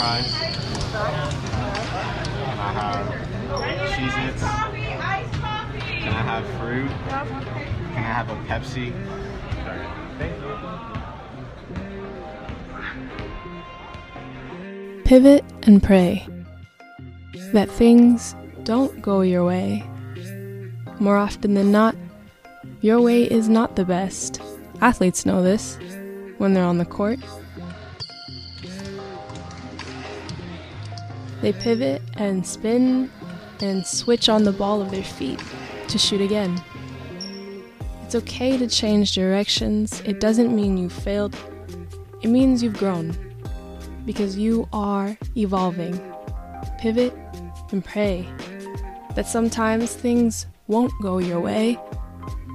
fries? Can I have Cheez-Its? Can I have fruit? Can I have a Pepsi? Pivot and pray that things don't go your way. More often than not, your way is not the best. Athletes know this when they're on the court. They pivot and spin and switch on the ball of their feet to shoot again. It's okay to change directions. It doesn't mean you failed, it means you've grown because you are evolving. Pivot and pray that sometimes things won't go your way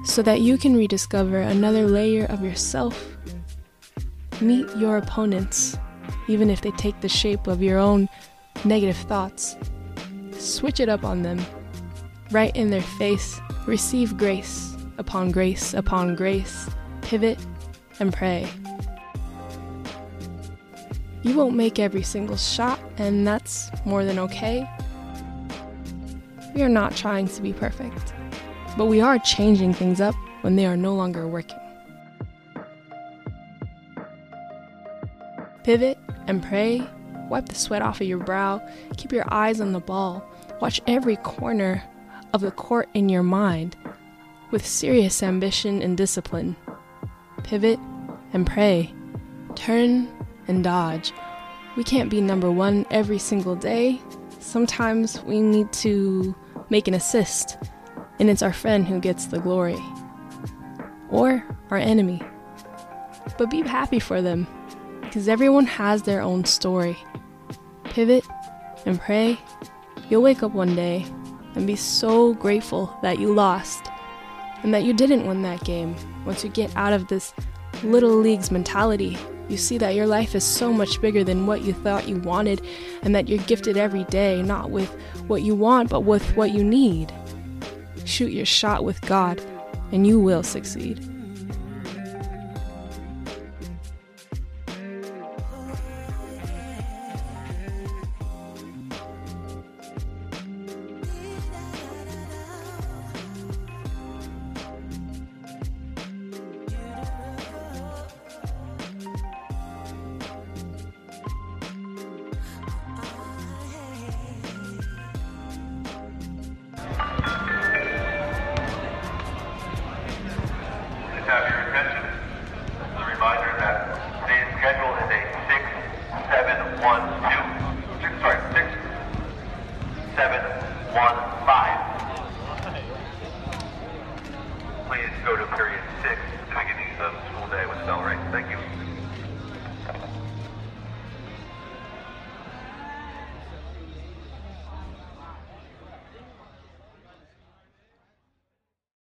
so that you can rediscover another layer of yourself. Meet your opponents, even if they take the shape of your own negative thoughts. Switch it up on them, right in their face. Receive grace upon grace upon grace. Pivot and pray. You won't make every single shot, and that's more than okay. We are not trying to be perfect, but we are changing things up when they are no longer working. Pivot and pray, wipe the sweat off of your brow, keep your eyes on the ball, watch every corner of the court in your mind with serious ambition and discipline. Pivot and pray, turn and dodge. We can't be number one every single day. Sometimes we need to make an assist, and it's our friend who gets the glory. Or our enemy. But be happy for them, because everyone has their own story. Pivot and pray. You'll wake up one day and be so grateful that you lost and that you didn't win that game once you get out of this little leagues mentality you see that your life is so much bigger than what you thought you wanted, and that you're gifted every day, not with what you want, but with what you need. Shoot your shot with God, and you will succeed. 6-7-1-2. Sorry, 6-7-1-5. Please go to period 6 at the beginning